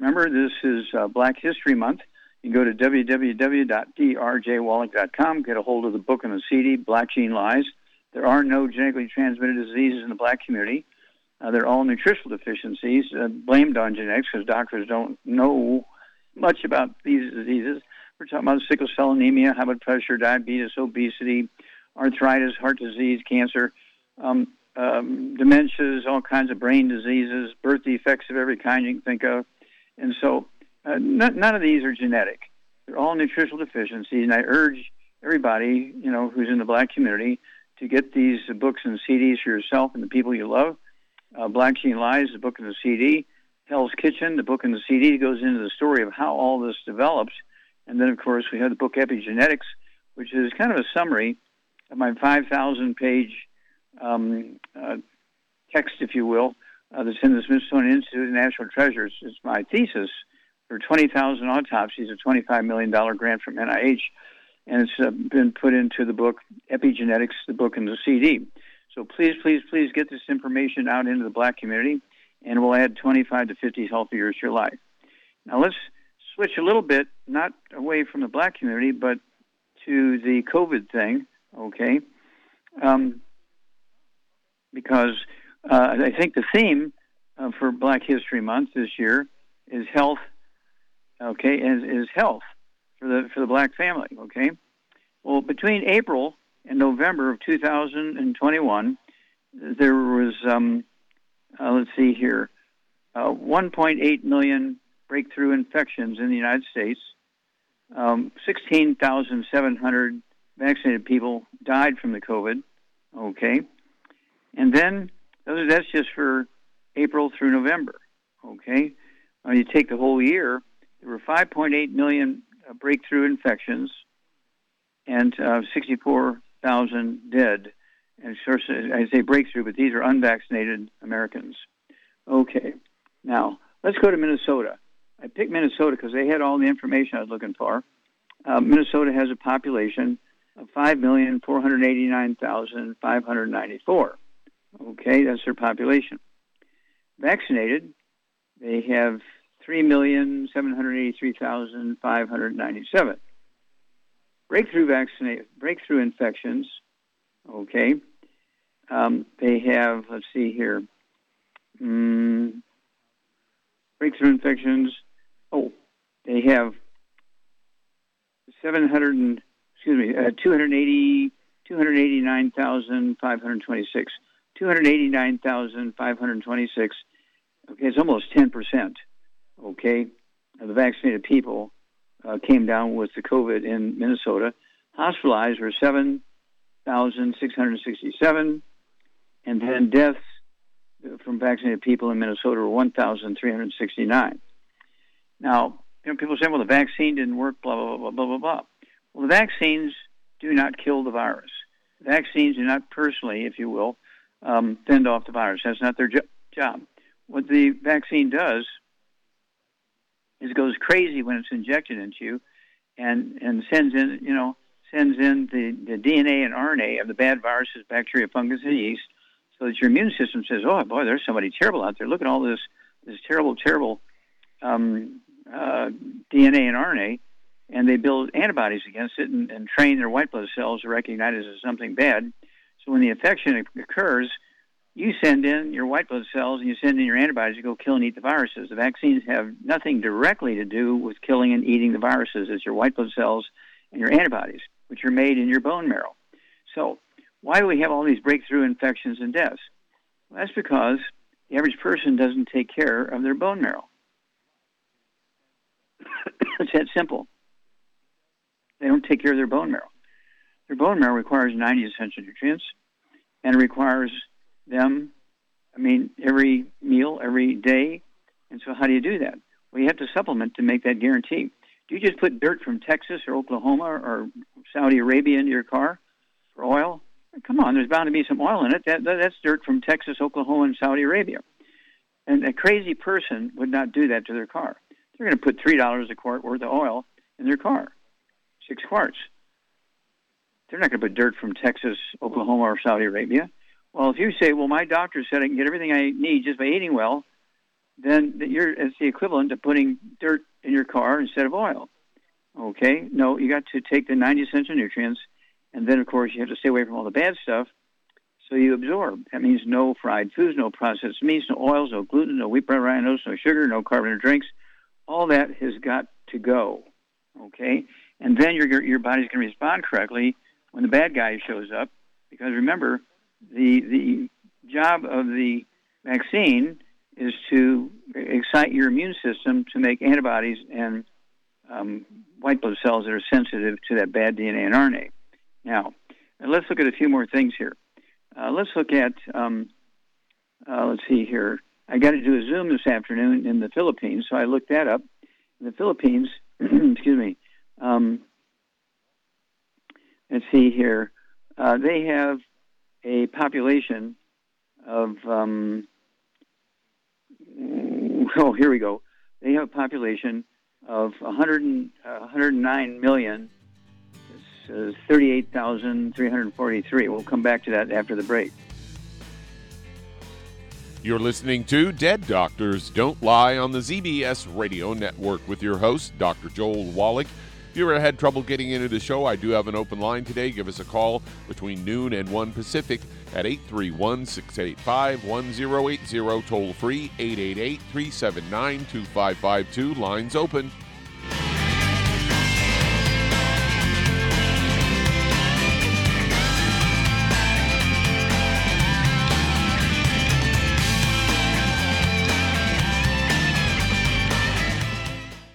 Remember, this is uh, Black History Month. You can go to www.drjwallach.com, get a hold of the book and the CD, Black Gene Lies. There are no genetically transmitted diseases in the black community. Uh, they're all nutritional deficiencies uh, blamed on genetics because doctors don't know much about these diseases. We're talking about sickle cell anemia, high blood pressure, diabetes, obesity, arthritis, heart disease, cancer, um, um, dementias, all kinds of brain diseases, birth defects of every kind you can think of. And so uh, none of these are genetic. They're all nutritional deficiencies. And I urge everybody, you know, who's in the black community to get these books and CDs for yourself and the people you love. Uh, Black Gene Lies, the book and the CD. Hell's Kitchen, the book and the CD goes into the story of how all this develops. And then, of course, we have the book Epigenetics, which is kind of a summary of my 5,000 page um, uh, text, if you will, uh, that's in the Smithsonian Institute of Natural Treasures. It's my thesis for 20,000 autopsies, a $25 million grant from NIH, and it's uh, been put into the book Epigenetics, the book and the CD. So please, please, please get this information out into the black community, and we'll add 25 to 50 healthy years to your life. Now let's switch a little bit, not away from the black community, but to the COVID thing, okay? Um, because uh, I think the theme uh, for Black History Month this year is health. Okay, is, is health for the for the black family. Okay, well between April and November of 2021, there was um, uh, let's see here, uh, 1.8 million breakthrough infections in the United States. Um, 16,700 vaccinated people died from the COVID. Okay, and then that's just for April through November. Okay, when you take the whole year, there were 5.8 million uh, breakthrough infections and uh, 64,000 dead. And source, I say breakthrough, but these are unvaccinated Americans. Okay, now let's go to Minnesota. I picked Minnesota because they had all the information I was looking for. Uh, Minnesota has a population of 5,489,594. Okay, that's their population. Vaccinated, they have 3,783,597. Breakthrough vaccinate, breakthrough infections, okay, um, they have, let's see here, um, breakthrough infections, oh, they have 700 and, excuse me, uh, 280, 289,526. 289,526. Okay, it's almost 10%. Okay, of the vaccinated people uh, came down with the COVID in Minnesota. Hospitalized were 7,667, and then deaths from vaccinated people in Minnesota were 1,369. Now, you know, people say, well, the vaccine didn't work, blah, blah, blah, blah, blah, blah. Well, the vaccines do not kill the virus. Vaccines do not personally, if you will, um, fend off the virus. That's not their jo- job. What the vaccine does is goes crazy when it's injected into you, and and sends in you know sends in the, the DNA and RNA of the bad viruses, bacteria, fungus, and yeast, so that your immune system says, "Oh boy, there's somebody terrible out there. Look at all this this terrible, terrible um, uh, DNA and RNA." And they build antibodies against it and, and train their white blood cells to recognize it as something bad. So when the infection occurs, you send in your white blood cells and you send in your antibodies to go kill and eat the viruses. The vaccines have nothing directly to do with killing and eating the viruses. It's your white blood cells and your antibodies, which are made in your bone marrow. So, why do we have all these breakthrough infections and deaths? Well, that's because the average person doesn't take care of their bone marrow. it's that simple. They don't take care of their bone marrow. Their bone marrow requires 90 essential nutrients, and it requires them, I mean, every meal, every day. And so, how do you do that? Well, you have to supplement to make that guarantee. Do you just put dirt from Texas or Oklahoma or Saudi Arabia into your car for oil? Come on, there's bound to be some oil in it. That, that's dirt from Texas, Oklahoma, and Saudi Arabia. And a crazy person would not do that to their car. They're going to put three dollars a quart worth of oil in their car, six quarts. They're not going to put dirt from Texas, Oklahoma, or Saudi Arabia. Well, if you say, well, my doctor said I can get everything I need just by eating well, then you're it's the equivalent of putting dirt in your car instead of oil. Okay? No, you got to take the 90 essential nutrients, and then of course you have to stay away from all the bad stuff. So you absorb. That means no fried foods, no processed meats, no oils, no gluten, no wheat bread, rye, no sugar, no carbonated drinks. All that has got to go. Okay? And then your your body's going to respond correctly when the bad guy shows up, because remember, the the job of the vaccine is to excite your immune system to make antibodies and um, white blood cells that are sensitive to that bad DNA and RNA. Now, let's look at a few more things here. Uh, let's look at, um, uh, let's see here. I got to do a Zoom this afternoon in the Philippines, so I looked that up. In the Philippines, excuse me, um, let's see here. Uh, they have a population of um, oh here we go they have a population of 100 uh, 109 million uh, 38,343 we'll come back to that after the break you're listening to Dead Doctors Don't Lie on the ZBS Radio Network with your host, Dr. Joel Wallach. If you ever had trouble getting into the show, I do have an open line today. Give us a call between noon and 1 Pacific at 831 685 1080, toll free 888 379 2552. Lines open.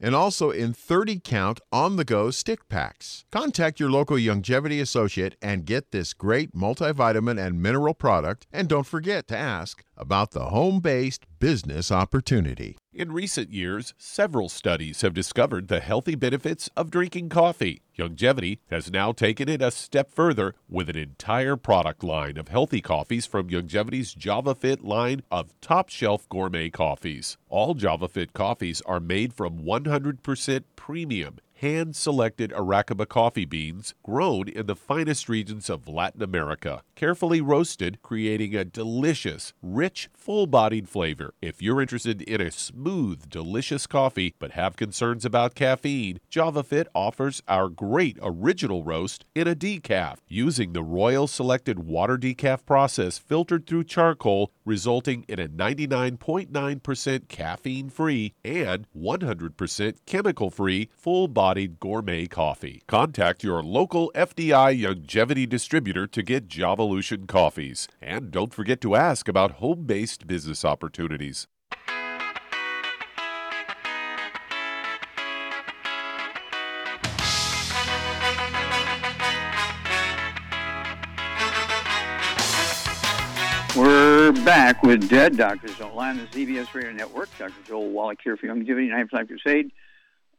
and also in 30 count on the go stick packs. Contact your local Youngevity associate and get this great multivitamin and mineral product. And don't forget to ask about the home based business opportunity. In recent years, several studies have discovered the healthy benefits of drinking coffee. Youngevity has now taken it a step further with an entire product line of healthy coffees from Youngevity's JavaFit line of top shelf gourmet coffees. All JavaFit coffees are made from 100% premium hand selected Arabica coffee beans grown in the finest regions of Latin America, carefully roasted, creating a delicious, rich, full bodied flavor. If you're interested in a smooth, delicious coffee but have concerns about caffeine, JavaFit offers our great original roast in a decaf using the Royal Selected Water Decaf process filtered through charcoal, resulting in a 99.9% caffeine free and 100% chemical free full body bodied gourmet coffee. Contact your local FDI Youngevity distributor to get Javalution coffees. And don't forget to ask about home based business opportunities. We're back with Dead Doctors Don't Lie on the CBS Radio Network. Dr. Joel Wallach here for Youngevity, Nine Flag Crusade.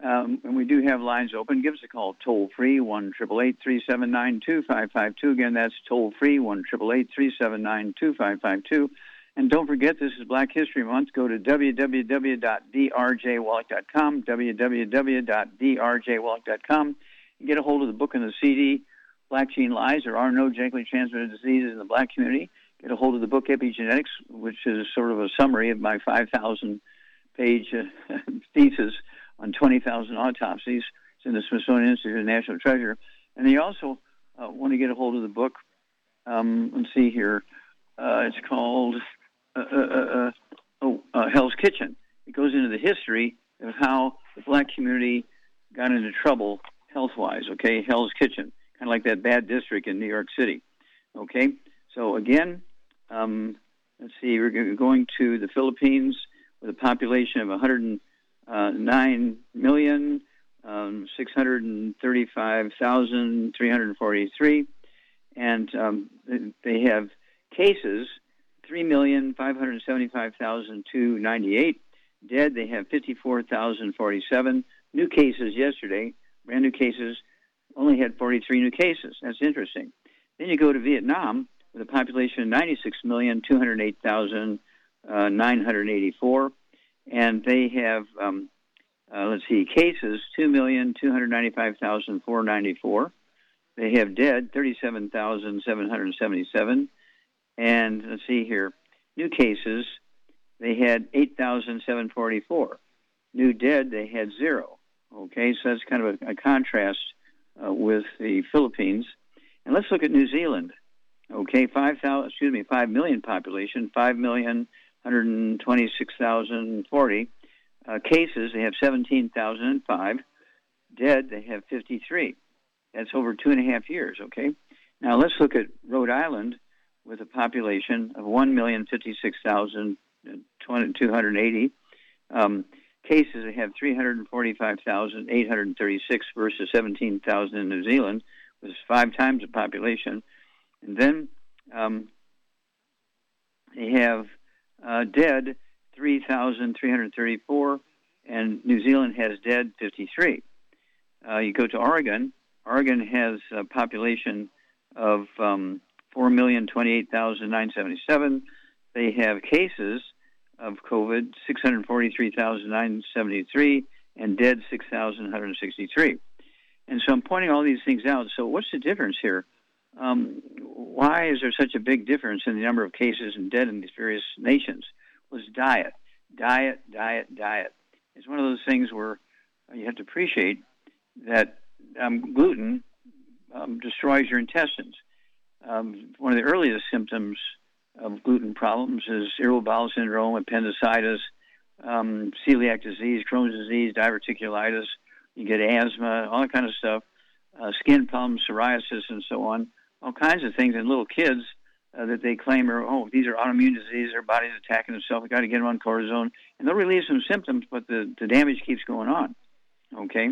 Um, and we do have lines open. Give us a call toll free, 1 379 2552. Again, that's toll free, 1 379 2552. And don't forget, this is Black History Month. Go to www.drjwallach.com, www.drjwallach.com, and get a hold of the book and the CD, Black Gene Lies. There are no genetically transmitted diseases in the black community. Get a hold of the book Epigenetics, which is sort of a summary of my 5,000 page uh, thesis on 20,000 autopsies. It's in the Smithsonian Institute of National Treasure. And they also uh, want to get a hold of the book. Um, let's see here. Uh, it's called uh, uh, uh, oh, Hell's Kitchen. It goes into the history of how the black community got into trouble health wise. Okay, Hell's Kitchen, kind of like that bad district in New York City. Okay, so again, um, let's see, we're going to the Philippines with a population of 100 uh, 9 million um, 635,343, and um, they have cases 3,575,298. Dead, they have 54,047. New cases yesterday, brand new cases, only had 43 new cases. That's interesting. Then you go to Vietnam with a population of 96,208,984 and they have um, uh, let's see cases two million two hundred ninety five thousand four ninety four. They have dead thirty seven thousand seven hundred seventy seven, and let's see here new cases they had eight thousand seven forty four. New dead they had zero. Okay, so that's kind of a, a contrast uh, with the Philippines. And let's look at New Zealand. Okay, five thousand excuse me five million population five million 126,040 uh, cases. They have 17,005. Dead, they have 53. That's over two and a half years, okay? Now let's look at Rhode Island with a population of 1,056,280. Um, cases, they have 345,836 versus 17,000 in New Zealand, which is five times the population. And then um, they have uh, dead 3,334, and New Zealand has dead 53. Uh, you go to Oregon, Oregon has a population of um, 4,028,977. They have cases of COVID 643,973 and dead 6,163. And so I'm pointing all these things out. So what's the difference here? Um, why is there such a big difference in the number of cases and dead in these various nations? Was diet, diet, diet, diet. It's one of those things where you have to appreciate that um, gluten um, destroys your intestines. Um, one of the earliest symptoms of gluten problems is irritable bowel syndrome, appendicitis, um, celiac disease, Crohn's disease, diverticulitis. You get asthma, all that kind of stuff, uh, skin problems, psoriasis, and so on all kinds of things in little kids uh, that they claim are, oh, these are autoimmune diseases, their body's attacking itself, we got to get them on cortisone. And they'll relieve some symptoms, but the, the damage keeps going on. Okay?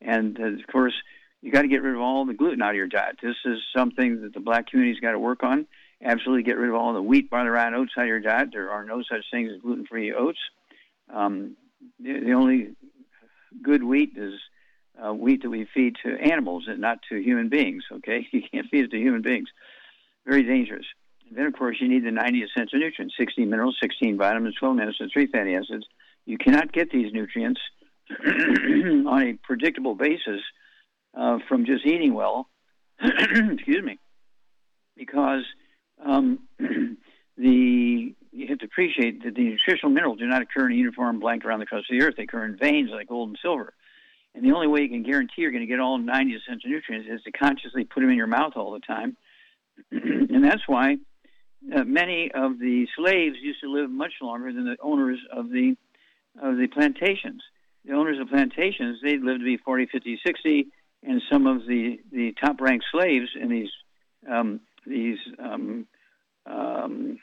And uh, of course, you got to get rid of all the gluten out of your diet. This is something that the black community's got to work on. Absolutely get rid of all the wheat, barley, rye, and oats out of your diet. There are no such things as gluten free oats. Um, the, the only good wheat is uh, wheat that we feed to animals and not to human beings. Okay, you can't feed it to human beings. Very dangerous. And then, of course, you need the 90 essential nutrients: 16 minerals, 16 vitamins, 12 minerals, 3 fatty acids. You cannot get these nutrients on a predictable basis uh, from just eating well. excuse me, because um, the you have to appreciate that the nutritional minerals do not occur in a uniform blank around the crust of the earth. They occur in veins like gold and silver. And the only way you can guarantee you're going to get all 90 essential nutrients is to consciously put them in your mouth all the time. and that's why uh, many of the slaves used to live much longer than the owners of the of the plantations. The owners of plantations, they lived to be 40, 50, 60, and some of the, the top ranked slaves in these um, these um, um,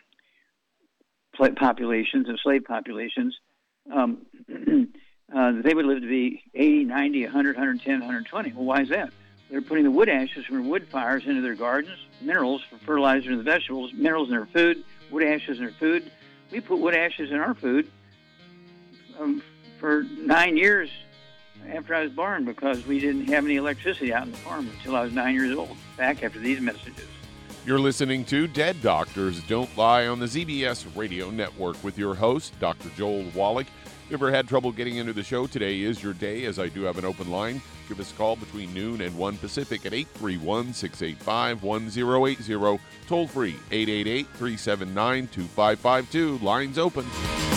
populations, of slave populations, um, uh, they would live to be 80, 90, 100, 110, 120. Well, why is that? They're putting the wood ashes from wood fires into their gardens, minerals for fertilizer in the vegetables, minerals in their food, wood ashes in their food. We put wood ashes in our food um, for nine years after I was born because we didn't have any electricity out on the farm until I was nine years old, back after these messages. You're listening to Dead Doctors Don't Lie on the ZBS Radio Network with your host, Dr. Joel Wallach. You ever had trouble getting into the show, today is your day as I do have an open line. Give us a call between noon and 1 Pacific at 831 685 1080. Toll free 888 379 2552. Lines open.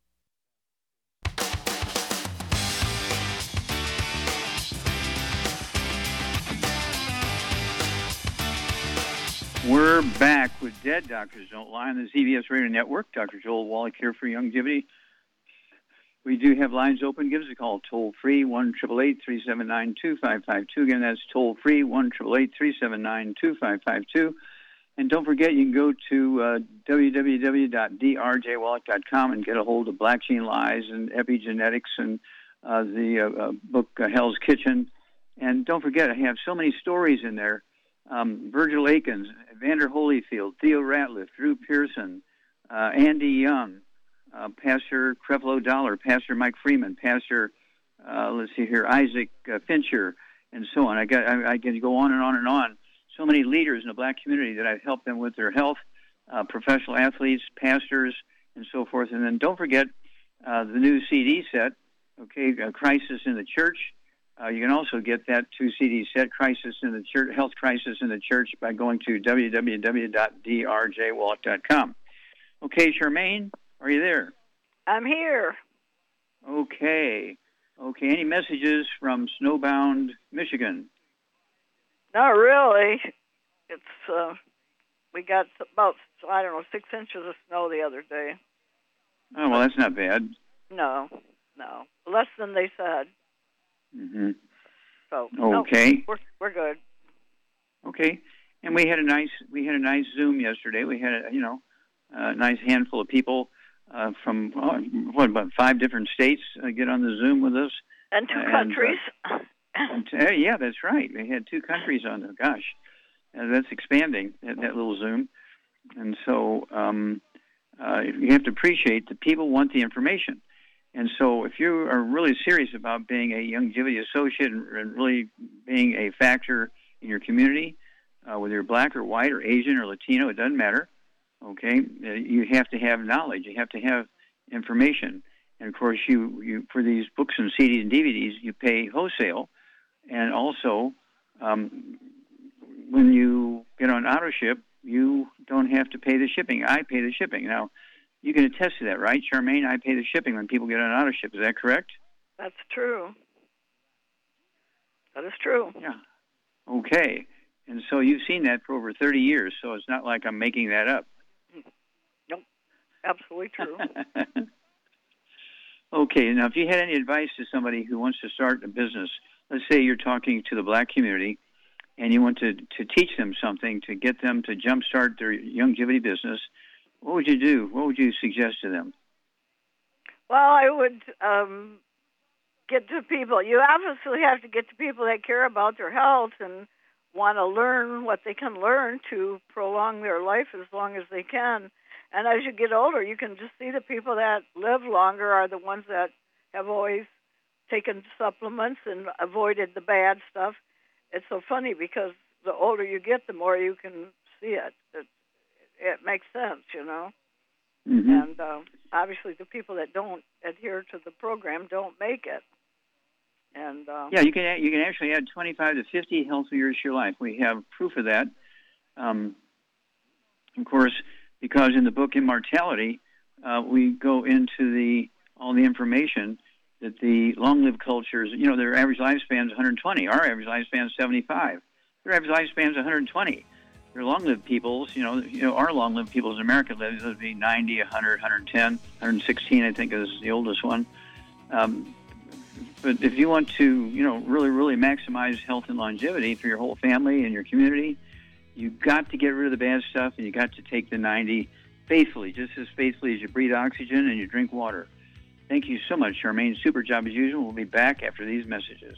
We're back with Dead Doctors Don't Lie on the ZBS Radio Network. Dr. Joel Wallach here for Youngevity. We do have lines open. Give us a call toll free, 1 379 2552. Again, that's toll free, 1 379 2552. And don't forget, you can go to uh, www.drjwallach.com and get a hold of Black Gene Lies and epigenetics and uh, the uh, uh book uh, Hell's Kitchen. And don't forget, I have so many stories in there um, Virgil Akins, Evander Holyfield, Theo Ratliff, Drew Pearson, uh, Andy Young, uh, Pastor Creflo Dollar, Pastor Mike Freeman, Pastor, uh, let's see here, Isaac uh, Fincher, and so on. I got I, I can go on and on and on. So many leaders in the black community that I've helped them with their health, uh, professional athletes, pastors, and so forth. And then don't forget uh, the new CD set, okay, Crisis in the Church Uh, you can also get that two CD set, Crisis in the Church, Health Crisis in the Church, by going to www.drjwallach.com. Okay, Charmaine, are you there? I'm here. Okay. Okay. Any messages from snowbound Michigan? Not really. It's uh, we got about I don't know six inches of snow the other day. Oh well, that's not bad. No, no, less than they said. Hmm So no, Okay. we're we're good. Okay. And we had a nice we had a nice Zoom yesterday. We had a you know a nice handful of people uh, from oh, what about five different states uh, get on the Zoom with us. And two And, uh, countries. And, uh, yeah, that's right. We had two countries on there. Gosh, uh, that's expanding that, that little Zoom. And so um, uh, you have to appreciate that people want the information. And so if you are really serious about being a Youngevity associate and, really being a factor in your community, uh, whether you're black or white or Asian or Latino, it doesn't matter. Okay, Uh, you have to have knowledge. You have to have information. And of course, you, you for these books and CDs and DVDs, you pay wholesale, and also um, when you get on auto ship, you don't have to pay the shipping. I pay the shipping. Now, you can attest to that, right, Charmaine? I pay the shipping when people get on auto ship. Is that correct? That's true. That is true. Yeah. Okay. And so you've seen that for over 30 years, so it's not like I'm making that up. Nope. Absolutely true. okay, now if you had any advice to somebody who wants to start a business, let's say you're talking to the black community and you want to, to teach them something to get them to jumpstart their Youngevity business, what would you do? What would you suggest to them? Well, I would um, get to people. You obviously have to get to people that care about their health and want to learn what they can learn to prolong their life as long as they can. And as you get older, you can just see the people that live longer are the ones that have always taken supplements and avoided the bad stuff. It's so funny because the older you get, the more you can see it. It, it makes sense, you know. Mm-hmm. And uh, obviously, the people that don't adhere to the program don't make it. And uh, Yeah, you can you can actually add 25 to 50 healthy years to your life. We have proof of that. Um, of course, because in the book Immortality, uh, we go into the all the information that the long-lived cultures, you know, their average lifespan is 120. Our average lifespan is 75. Their average lifespan is 120. Their long-lived peoples, you know, you know, our long-lived peoples in America live to be 90, 100, 110, 116. I think is the oldest one. Um, but if you want to, you know, really, really maximize health and longevity for your whole family and your community, you've got to get rid of the bad stuff, and you got to take the 90 faithfully, just as faithfully as you breathe oxygen and you drink water. Thank you so much, Charmaine. Super job as usual. We'll be back after these messages.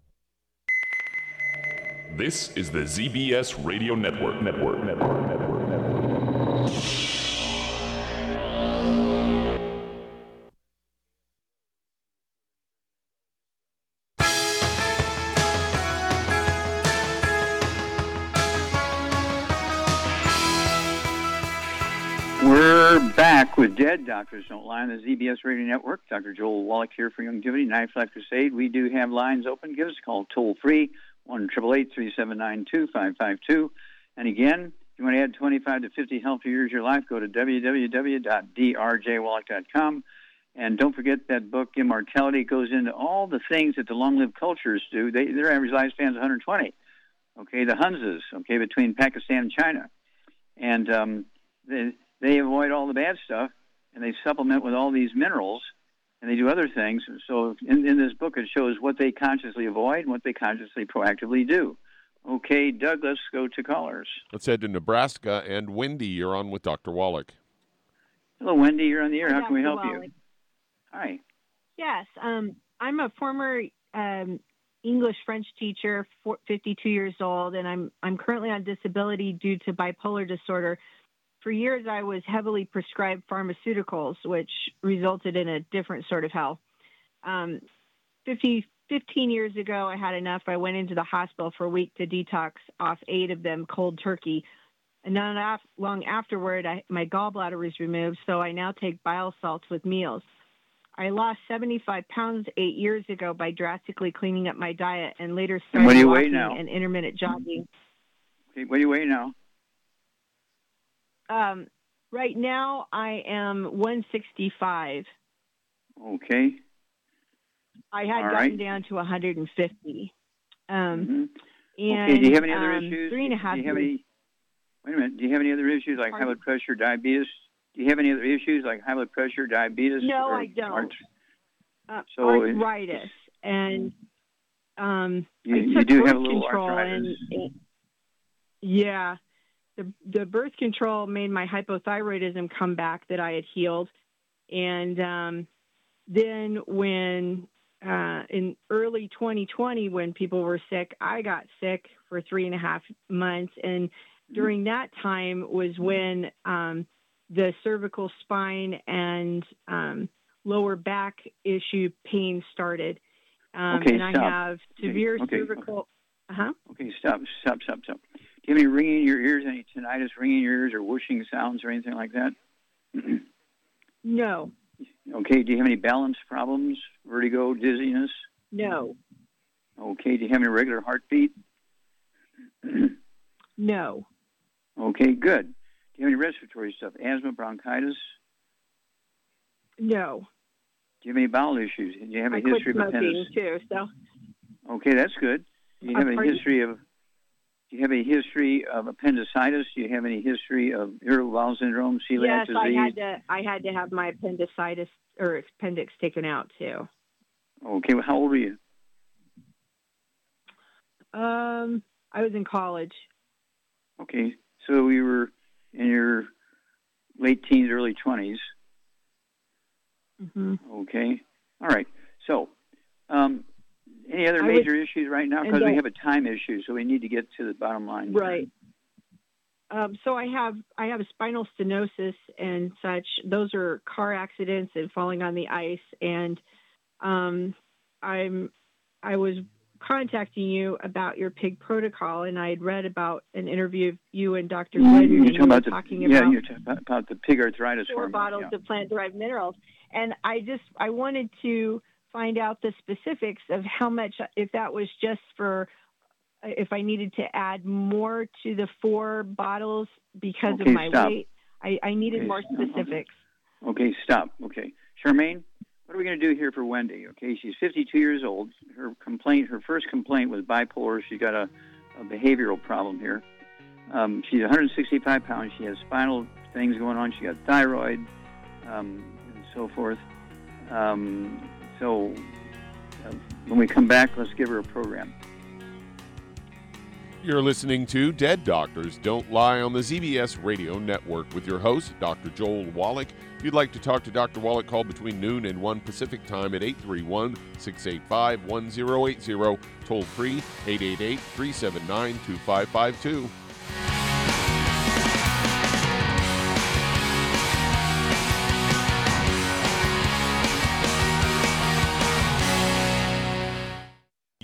This is the ZBS Radio Network. Network. Network. Network. Network. We're back with Dead Doctors Don't Lie on the ZBS Radio Network. Dr. Joel Wallach here for Youngevity, Knife Life Crusade. We do have lines open. Give us a call toll free, 1 2552 And again, if you want to add 25 to 50 healthy years of your life, go to www.drjwallach.com. And don't forget that book, Immortality, goes into all the things that the long-lived cultures do. They, their average lifespan is 120. Okay, the Hunzas, okay, between Pakistan and China. And um, they, they avoid all the bad stuff, and they supplement with all these minerals, and they do other things. So in, in this book, it shows what they consciously avoid and what they consciously proactively do. Okay, Doug, let's go to callers. Let's head to Nebraska. And Wendy, you're on with Dr. Wallach. Hello, Wendy. You're on the air. Hi, How can we help Wallach. you? Hi. Yes, um, I'm a former um, English French teacher, for, 52 years old, and I'm I'm currently on disability due to bipolar disorder. For years, I was heavily prescribed pharmaceuticals, which resulted in a different sort of hell. Um, 50, 15 years ago, I had enough. I went into the hospital for a week to detox off eight of them cold turkey. And not long afterward, I, my gallbladder was removed, so I now take bile salts with meals. I lost 75 pounds eight years ago by drastically cleaning up my diet and later started what do you weigh walking now? and intermittent jogging. Okay, what do you weigh now? Um, right now, I am 165. Okay. I had All gotten right. down to 150. Um, Mhm. and Okay, do you have any other um, issues? Three and a half Do you have any? Wait a minute. Do you have any other issues like high blood pressure, diabetes? Do you have any other issues like high blood pressure, diabetes? No, I don't. arth- uh, So it- arthritis and um, You- I you do have a little control arthritis. And, and- yeah, the the birth control made my hypothyroidism come back that I had healed, and um, then when uh, in early 2020 when people were sick, I got sick for three and a half months, and during that time was when um, the cervical spine and um, lower back issue pain started. Um, Okay, and I stop. have severe Okay, okay. cervical. Uh huh. Okay, stop, stop, stop, stop. Do you have any ringing in your ears, any tinnitus ringing in your ears, or whooshing sounds, or anything like that? No, okay. Do you have any balance problems, vertigo, dizziness? no, Okay. Do you have any regular heartbeat? no. Okay, good. Do you have any respiratory stuff? Asthma, bronchitis? No. Do you have any bowel issues? Do you have a I history quit of smoking too. So Okay, that's good. Do you have a history of do you have a history of appendicitis? Do you have any history of irritable bowel syndrome, celiac yes, I had to. I had to have my appendicitis or appendix taken out too. Okay, well, how old were you? Um, I was in college. Okay, so you were in your late teens, early twenties. Mm-hmm. Okay, all right. So, um, any other I major issues right now? Because we have a time issue, so we need to get to the bottom line. Right. Um, so I have I have a spinal stenosis and such. Those are car accidents and falling on the ice. And um, I'm I was contacting you about your pig protocol, and I had read about an interview of you and Dr. You're Glidden, and talking you were about the talking yeah, about you're about, about the pig arthritis formula. bottles yeah. of plant-derived minerals. And I just I wanted to find out the specifics of how much if that was just for if I needed to add more to the four bottles because Okay, of my stop. weight. I, I needed Okay, more stop. Specifics. Okay, stop. Okay, Charmaine, what are we going to do here for Wendy? Okay, she's 52 years old. Her complaint, her first complaint was bipolar. She got a, a behavioral problem here. Um, she's 165 pounds. She has spinal things going on. She got thyroid um, and so forth. Um, so uh, when we come back, let's give her a program. You're listening to Dead Doctors Don't Lie on the ZBS Radio Network with your host, Dr. Joel Wallach. If you'd like to talk to Dr. Wallach, call between noon and 1 Pacific Time at 831 685 1080, toll free 888 379 2552.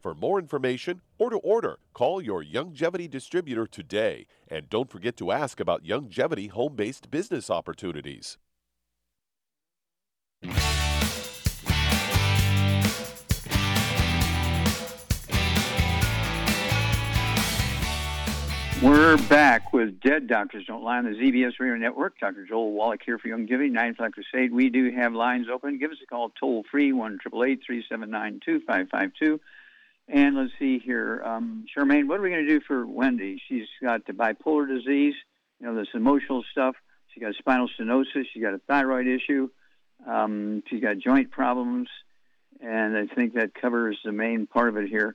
For more information or to order, call your Youngevity distributor today. And don't forget to ask about Youngevity home based business opportunities. We're back with Dead Doctors Don't Lie on the ZBS Radio Network. Dr. Joel Wallach here for Youngevity, Nine Flat Crusade. We do have lines open. Give us a call toll free, 1 379 2552. And let's see here. Um, Charmaine, what are we going to do for Wendy? She's got the bipolar disease, you know, this emotional stuff. She's got spinal stenosis. She's got a thyroid issue. Um, she's got joint problems. And I think that covers the main part of it here.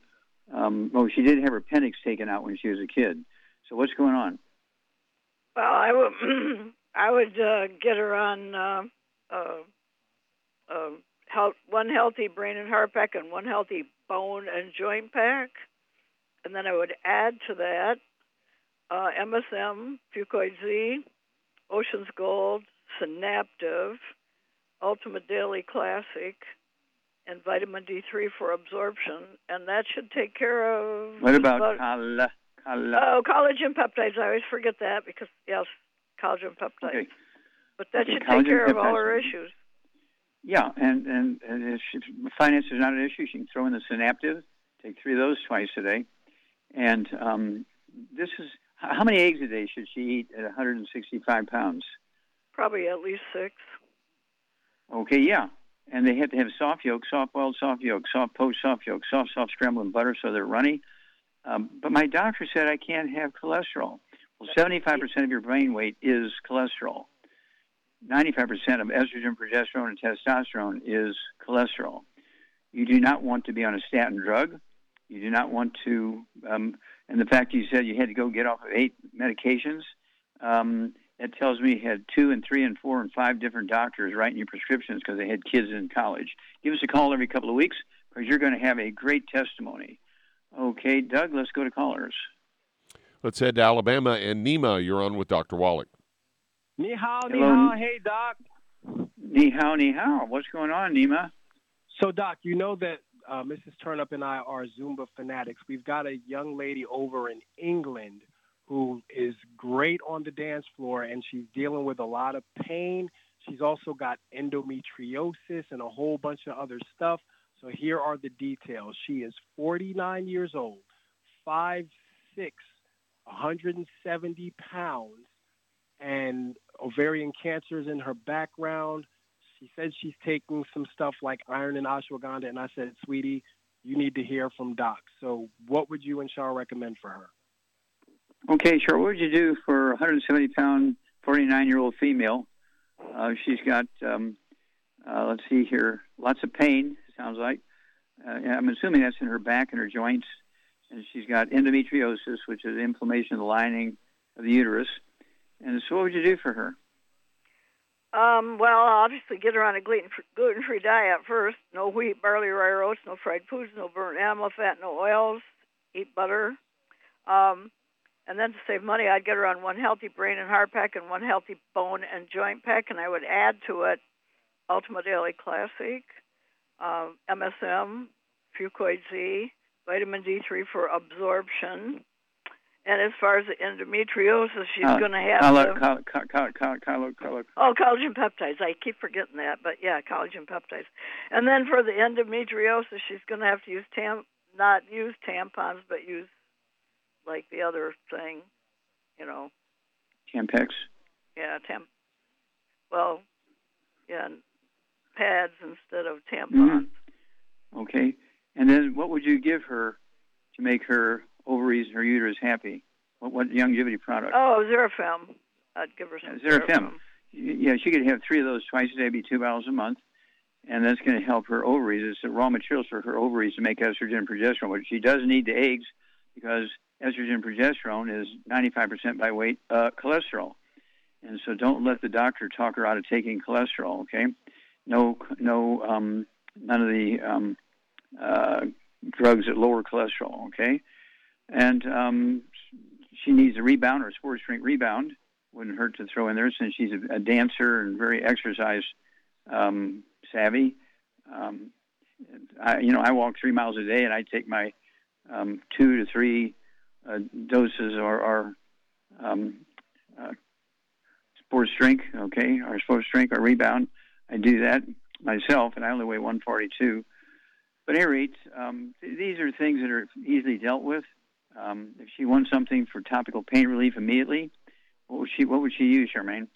Um, oh, she did have her appendix taken out when she was a kid. So what's going on? Well, I would I would uh, get her on uh, uh, uh, health, one healthy brain and heart pack and one healthy bone and joint pack. And then I would add to that uh, MSM, Fucoid Z, Ocean's Gold, Synaptive, Ultimate Daily Classic, and vitamin D3 for absorption, and that should take care of. What about, about colla- colla- Oh, collagen peptides. I always forget that because yes, collagen peptides. Okay. But that Okay, should take care of all peptides. our issues. Yeah, and and, and if she- finance is not an issue, she can throw in the Synaptive. Take three of those twice a day, and um, this is how many eggs a day should she eat at 165 pounds? Probably at least six. Okay, yeah. And they have to have soft yolk, soft boiled soft yolk, soft poached soft yolk, soft soft scrambled butter so they're runny. Um, but my doctor said I can't have cholesterol. Well, 75% of your brain weight is cholesterol. 95% of estrogen, progesterone, and testosterone is cholesterol. You do not want to be on a statin drug. You do not want to, um, and the fact you said you had to go get off of eight medications, um, that tells me you had two and three and four and five different doctors writing you prescriptions because they had kids in college. Give us a call every couple of weeks because you're going to have a great testimony. Okay, Doug, let's go to callers. Let's head to Alabama and Nima. You're on with Dr. Wallach. Ni hao, ni hao. Hey, Doc. Ni hao, ni hao. What's going on, Nima? So, Doc, you know that uh, Mrs. Turnup and I are Zumba fanatics. We've got a young lady over in England who is great on the dance floor, and she's dealing with a lot of pain. She's also got endometriosis and a whole bunch of other stuff. So here are the details. She is 49 years old, 5'6", 170 pounds, and ovarian cancers in her background. She said she's taking some stuff like iron and ashwagandha, and I said, sweetie, you need to hear from doc. So what would you and Shaw recommend for her? Okay, sure. What would you do for a 170 pound, 49 year old female? Uh, she's got, um, uh, let's see here, lots of pain, sounds like. Uh, I'm assuming that's in her back and her joints. And she's got endometriosis, which is inflammation of the lining of the uterus. So, what would you do for her? Um, well, obviously, get her on a gluten free diet first. No wheat, barley, rye oats, no fried foods, no burnt animal fat, no oils. Eat butter. Um, and then to save money, I'd get her on one healthy brain and heart pack and one healthy bone and joint pack, and I would add to it Ultimate Daily Classic, um, MSM, Fucoid Z, vitamin D3 for absorption. And as far as the endometriosis, she's Uh, going to have color, color. Oh, collagen peptides. I keep forgetting that, but yeah, collagen peptides. And then for the endometriosis, she's going to have to use tam not use tampons, but use like the other thing, you know, Campex. yeah, tam. Well, yeah, pads instead of tampons. Mhm. Okay. And then what would you give her to make her ovaries and her uterus happy? What, what Youngevity product? Oh, Xerafem. I'd give her some Xerafem. Yeah, she could have three of those twice a day, be two bottles a month, and that's going to help her ovaries. It's the raw materials for her ovaries to make estrogen and progesterone. But she does need the eggs because estrogen and progesterone is 95% by weight uh, cholesterol. And so don't let the doctor talk her out of taking cholesterol, okay? No, no, um, none of the um, uh, drugs that lower cholesterol, okay? And um, she needs a rebound or a sports drink rebound. Wouldn't hurt to throw in there since she's a, a dancer and very exercise um, savvy. Um, I, you know, I walk three miles a day, and I take my um, two to three uh, doses or, or um, uh, sports drink. Okay, or sports drink or rebound. I do that myself, and I only weigh 142. But at any rate, um, th- these are things that are easily dealt with. Um, if she wants something for topical pain relief immediately, what would she What would she use, Charmaine?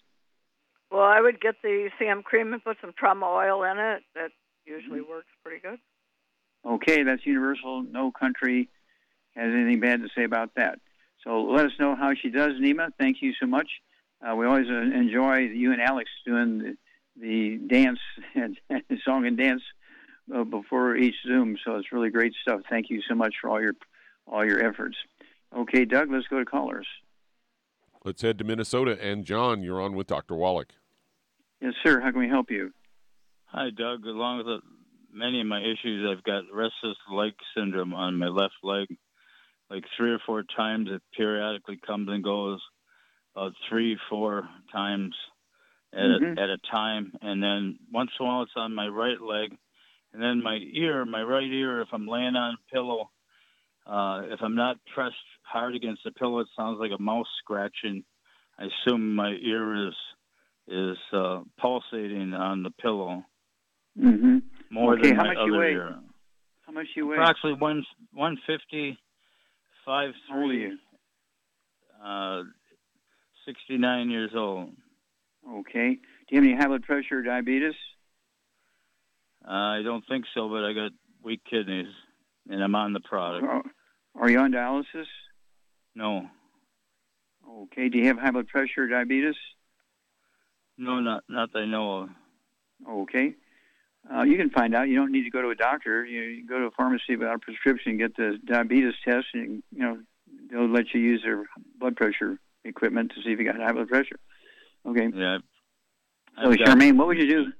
Well, I would get the CM cream and put some trauma oil in it. That usually works pretty good. Okay, that's universal. No country has anything bad to say about that. So let us know how she does, Nima. Thank you so much. Uh, we always uh, enjoy you and Alex doing the, the dance and song and dance uh, before each Zoom. So it's really great stuff. Thank you so much for all your all your efforts. Okay, Doug, let's go to callers. Let's head to Minnesota. And John, you're on with Dr. Wallach. Yes, sir. How can we help you? Hi, Doug. Along with the, many of my issues, I've got restless leg syndrome on my left leg. Like three or four times, it periodically comes and goes. About three, four times at, Mhm. a, at a time, and then once in a while it's on my right leg, and then my ear, my right ear. If I'm laying on a pillow, uh, if I'm not pressed hard against the pillow, it sounds like a mouse scratching. I assume my ear is is uh, pulsating on the pillow Mm-hmm. more Okay, than how my much you other weigh? ear. How much you weigh? Approximately one one fifty, five How old are three, you? uh, sixty nine years old. Okay. Do you have any high blood pressure or diabetes? Uh, I don't think so, but I got weak kidneys, and I'm on the product. Are, are you on dialysis? No, Okay. Do you have high blood pressure or diabetes? no, not not that I know of. Okay. Uh, you can find out. You don't need to go to a doctor. You, you go to a pharmacy without a prescription, get the diabetes test, and you know they'll let you use their blood pressure equipment to see if you got high blood pressure. Okay. Yeah. So I've got- Charmaine, what would you do?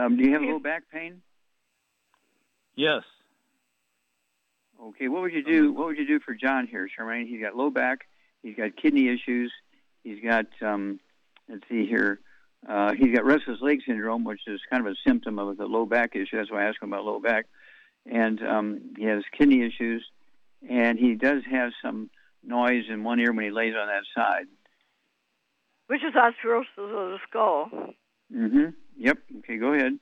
Um, do you have low back pain? Yes. Okay. What would you do? What would you do for John here, Charmaine? He's got low back. He's got kidney issues. He's got um, let's see here. Uh, he's got restless leg syndrome, which is kind of a symptom of the low back issue. That's why I asked him about low back. And um, he has kidney issues, and he does have some noise in one ear when he lays on that side. which is osteoporosis of the skull. Mm-hmm. Yep. Okay. Go ahead.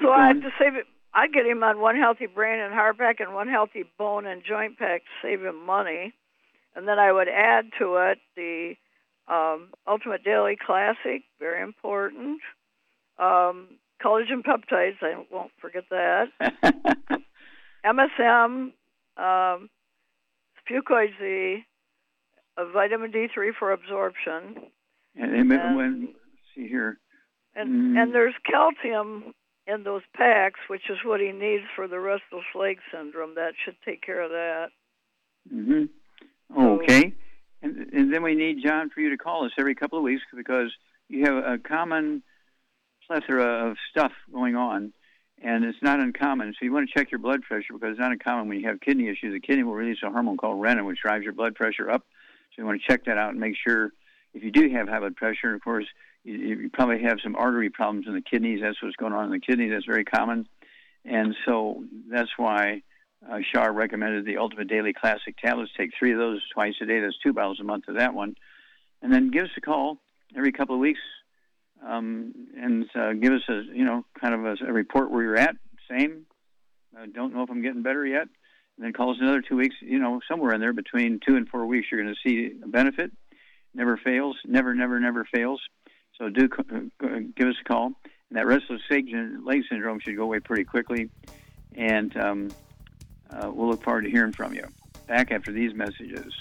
So I have to save it. I get him on one healthy brain and heart pack and one healthy bone and joint pack to save him money, and then I would add to it the um, Ultimate Daily Classic, very important. Um, collagen peptides, I won't forget that. MSM, um, Fucoid Z, vitamin D3 for absorption, And, and when, see here. and Mm. and there's calcium in those packs, which is what he needs for the restless leg syndrome. That should take care of that. hmm Okay. And, and then we need, John, for you to call us every couple of weeks because you have a common plethora of stuff going on, and it's not uncommon. So you want to check your blood pressure because it's not uncommon when you have kidney issues. The kidney will release a hormone called renin, which drives your blood pressure up. So you want to check that out and make sure if you do have high blood pressure, of course, you, you probably have some artery problems in the kidneys. That's what's going on in the kidney. That's very common. And so that's why uh, recommended the Ultimate Daily Classic tablets. Take three of those twice a day. That's two bottles a month of that one. And then give us a call every couple of weeks um, and uh, give us a, you know, kind of a, a report where you're at. Same. I don't know if I'm getting better yet. And then call us another two weeks. You know, somewhere in there between two and four weeks, you're going to see a benefit. Never fails. Never, never, never fails. So do uh, give us a call. And that restless leg leg syndrome should go away pretty quickly. And um, uh, we'll look forward to hearing from you. Back after these messages.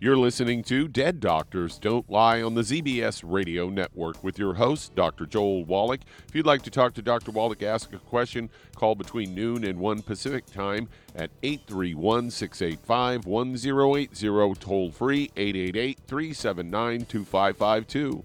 You're listening to Dead Doctors Don't Lie on the ZBS Radio Network with your host, Dr. Joel Wallach. If you'd like to talk to Dr. Wallach, ask a question, call between noon and 1 Pacific time at 831 685 1080, toll free 888 379 2552.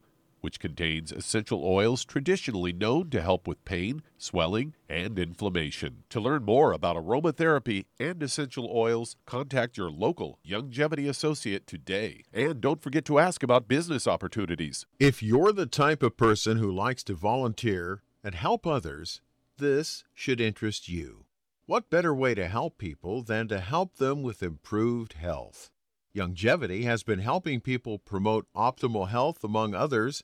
Which contains essential oils traditionally known to help with pain, swelling, and inflammation. To learn more about aromatherapy and essential oils, contact your local Youngevity associate today. And don't forget to ask about business opportunities. If you're the type of person who likes to volunteer and help others, this should interest you. What better way to help people than to help them with improved health? Youngevity has been helping people promote optimal health, among others,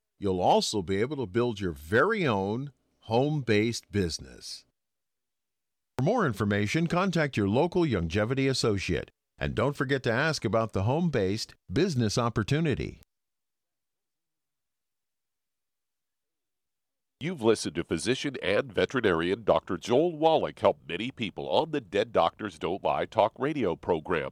you'll also be able to build your very own home based business. For more information, contact your local Youngevity associate. And don't forget to ask about the home based business opportunity. You've listened to physician and veterinarian Dr. Joel Wallach help many people on the Dead Doctors Don't Lie talk radio program.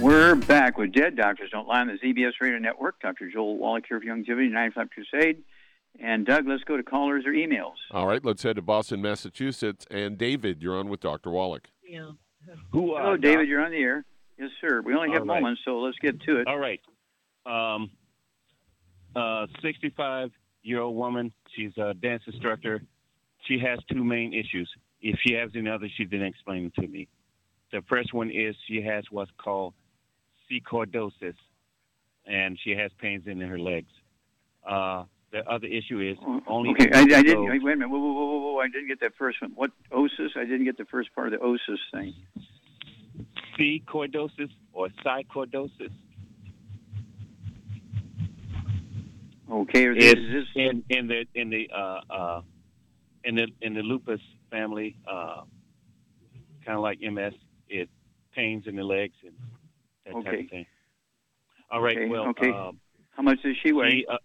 We're back with Dead Doctors Don't Lie on the ZBS Radio Network. Dr. Joel Wallach here of Youngevity, 95 Crusade. And Doug, let's go to callers or emails. All right, let's head to Boston, Massachusetts. And David, you're on with Dr. Wallach. Yeah. Who, uh, Hello, David, Doc? you're on the air. Yes, sir. We only have right. moments, so let's get to it. All right. Um, uh, 65 year old woman. She's a dance instructor. She has two main issues. If she has any others, she didn't explain them to me. The first one is she has what's called C. cordosis, and she has pains in her legs. Uh, the other issue is only. Okay, I, I didn't. Wait a minute. Whoa, whoa, whoa, whoa, I didn't get that first one. What osis? I didn't get the first part of the osis thing. C. cordosis or psychosis. Okay, is this in in the in the uh, uh, in the in the lupus family, uh, kind of like MS, it pains in the legs and that okay. type of thing. All right. Okay. Well, okay. Um, how much does she weigh? She, uh,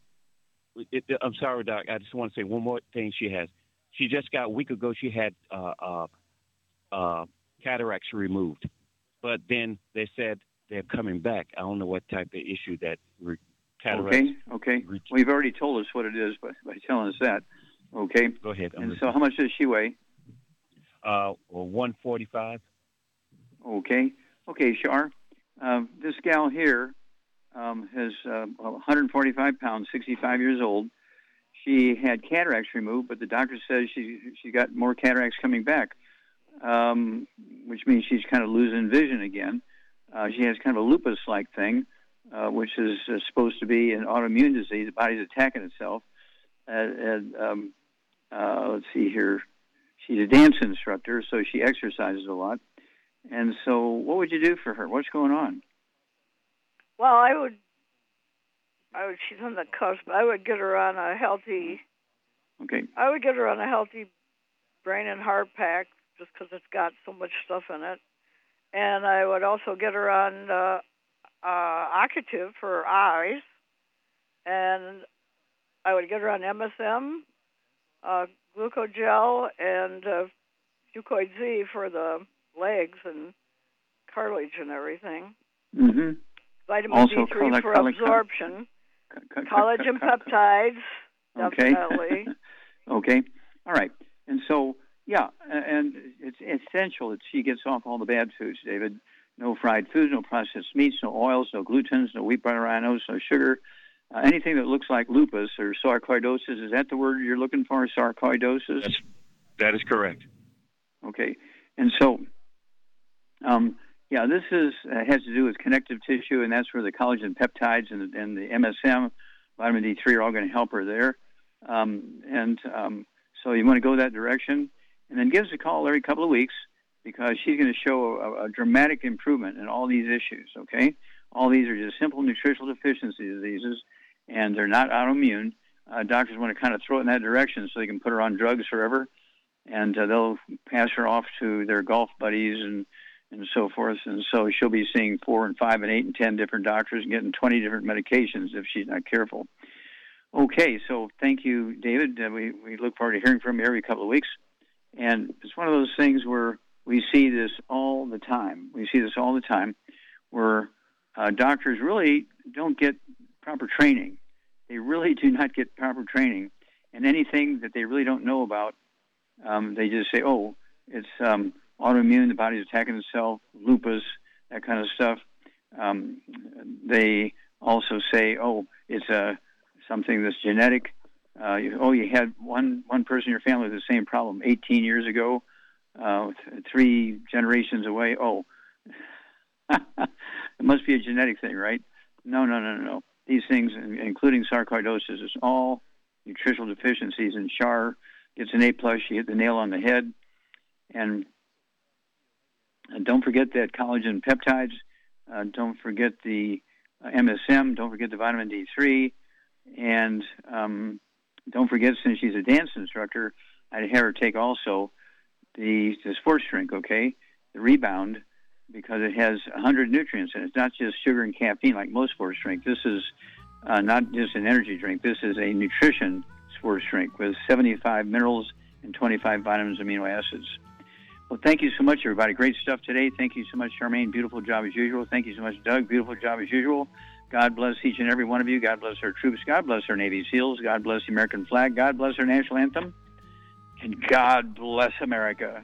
it, I'm sorry, Doc. I just want to say one more thing. She has. She just got a week ago. She had uh, uh, uh, cataracts removed, but then they said they're coming back. I don't know what type of issue that re- cataracts. Okay. Okay. Re- well, you've already told us what it is by, by telling us that. Okay. Go ahead. I'm and listening. so, how much does she weigh? Uh, well, 145. Okay. Okay, Shar. Uh, this gal here um, is uh, 145 pounds, 65 years old. She had cataracts removed, but the doctor says she she got more cataracts coming back, um, which means she's kind of losing vision again. Uh, she has kind of a lupus-like thing, uh, which is uh, supposed to be an autoimmune disease. The body's attacking itself. and um, uh, let's see here. She's a dance instructor, so she exercises a lot. And so, what would you do for her? What's going on? Well, I would. I would. She's on the cusp. I would get her on a healthy. Okay. I would get her on a healthy brain and heart pack, just because it's got so much stuff in it. And I would also get her on uh, uh, Octave for her eyes, and I would get her on MSM, uh, glucogel, and uh, Fucoid Z for the legs and cartilage and everything. Mm-hmm. Vitamin Also, D3 colla- for colla- absorption. co- co- Collagen co- peptides. Okay. Definitely. okay. All right. And so, yeah, and it's essential that she gets off all the bad foods, David. No fried foods, no processed meats, no oils, no glutens, no wheat butter rhinos, no sugar. Uh, anything that looks like lupus or sarcoidosis, is that the word you're looking for, sarcoidosis? That's, that is correct. Okay. And so, um, yeah, this is uh, has to do with connective tissue, and that's where the collagen peptides and, and the MSM, vitamin D3, are all going to help her there. Um, and um, so you want to go that direction, and then give us a call every couple of weeks because she's going to show a, a dramatic improvement in all these issues. Okay, all these are just simple nutritional deficiency diseases, and they're not autoimmune. Uh, doctors want to kind of throw it in that direction so they can put her on drugs forever, and uh, they'll pass her off to their golf buddies and and so forth. And so she'll be seeing four and five and eight and ten different doctors and getting 20 different medications if she's not careful. Okay, so thank you, David. Uh, we, we look forward to hearing from you every couple of weeks. And it's one of those things where we see this all the time. We see this all the time where uh, doctors really don't get proper training. They really do not get proper training. And anything that they really don't know about, um, they just say, oh, it's um, autoimmune, the body's attacking itself, lupus, that kind of stuff. Um, they also say, oh, it's a something that's genetic. Uh, you, oh, you had one one person in your family with the same problem 18 years ago, uh, three generations away. Oh, it must be a genetic thing, right? No, no, no, no, no. These things, including sarcoidosis, is all nutritional deficiencies. And Char gets an A plus. She hit the nail on the head. And, and don't forget that collagen peptides. Uh, don't forget the uh, MSM. Don't forget the vitamin D3. And um, don't forget, since she's a dance instructor, I'd have her take also the, the sports drink, okay? The rebound, because it has 100 nutrients and it's not just sugar and caffeine like most sports drink. This is uh, not just an energy drink. This is a nutrition sports drink with 75 minerals and 25 vitamins, and amino acids. Well, thank you so much, everybody. Great stuff today. Thank you so much, Charmaine. Beautiful job as usual. Thank you so much, Doug. Beautiful job as usual. God bless each and every one of you. God bless our troops. God bless our Navy SEALs. God bless the American flag. God bless our national anthem. And God bless America.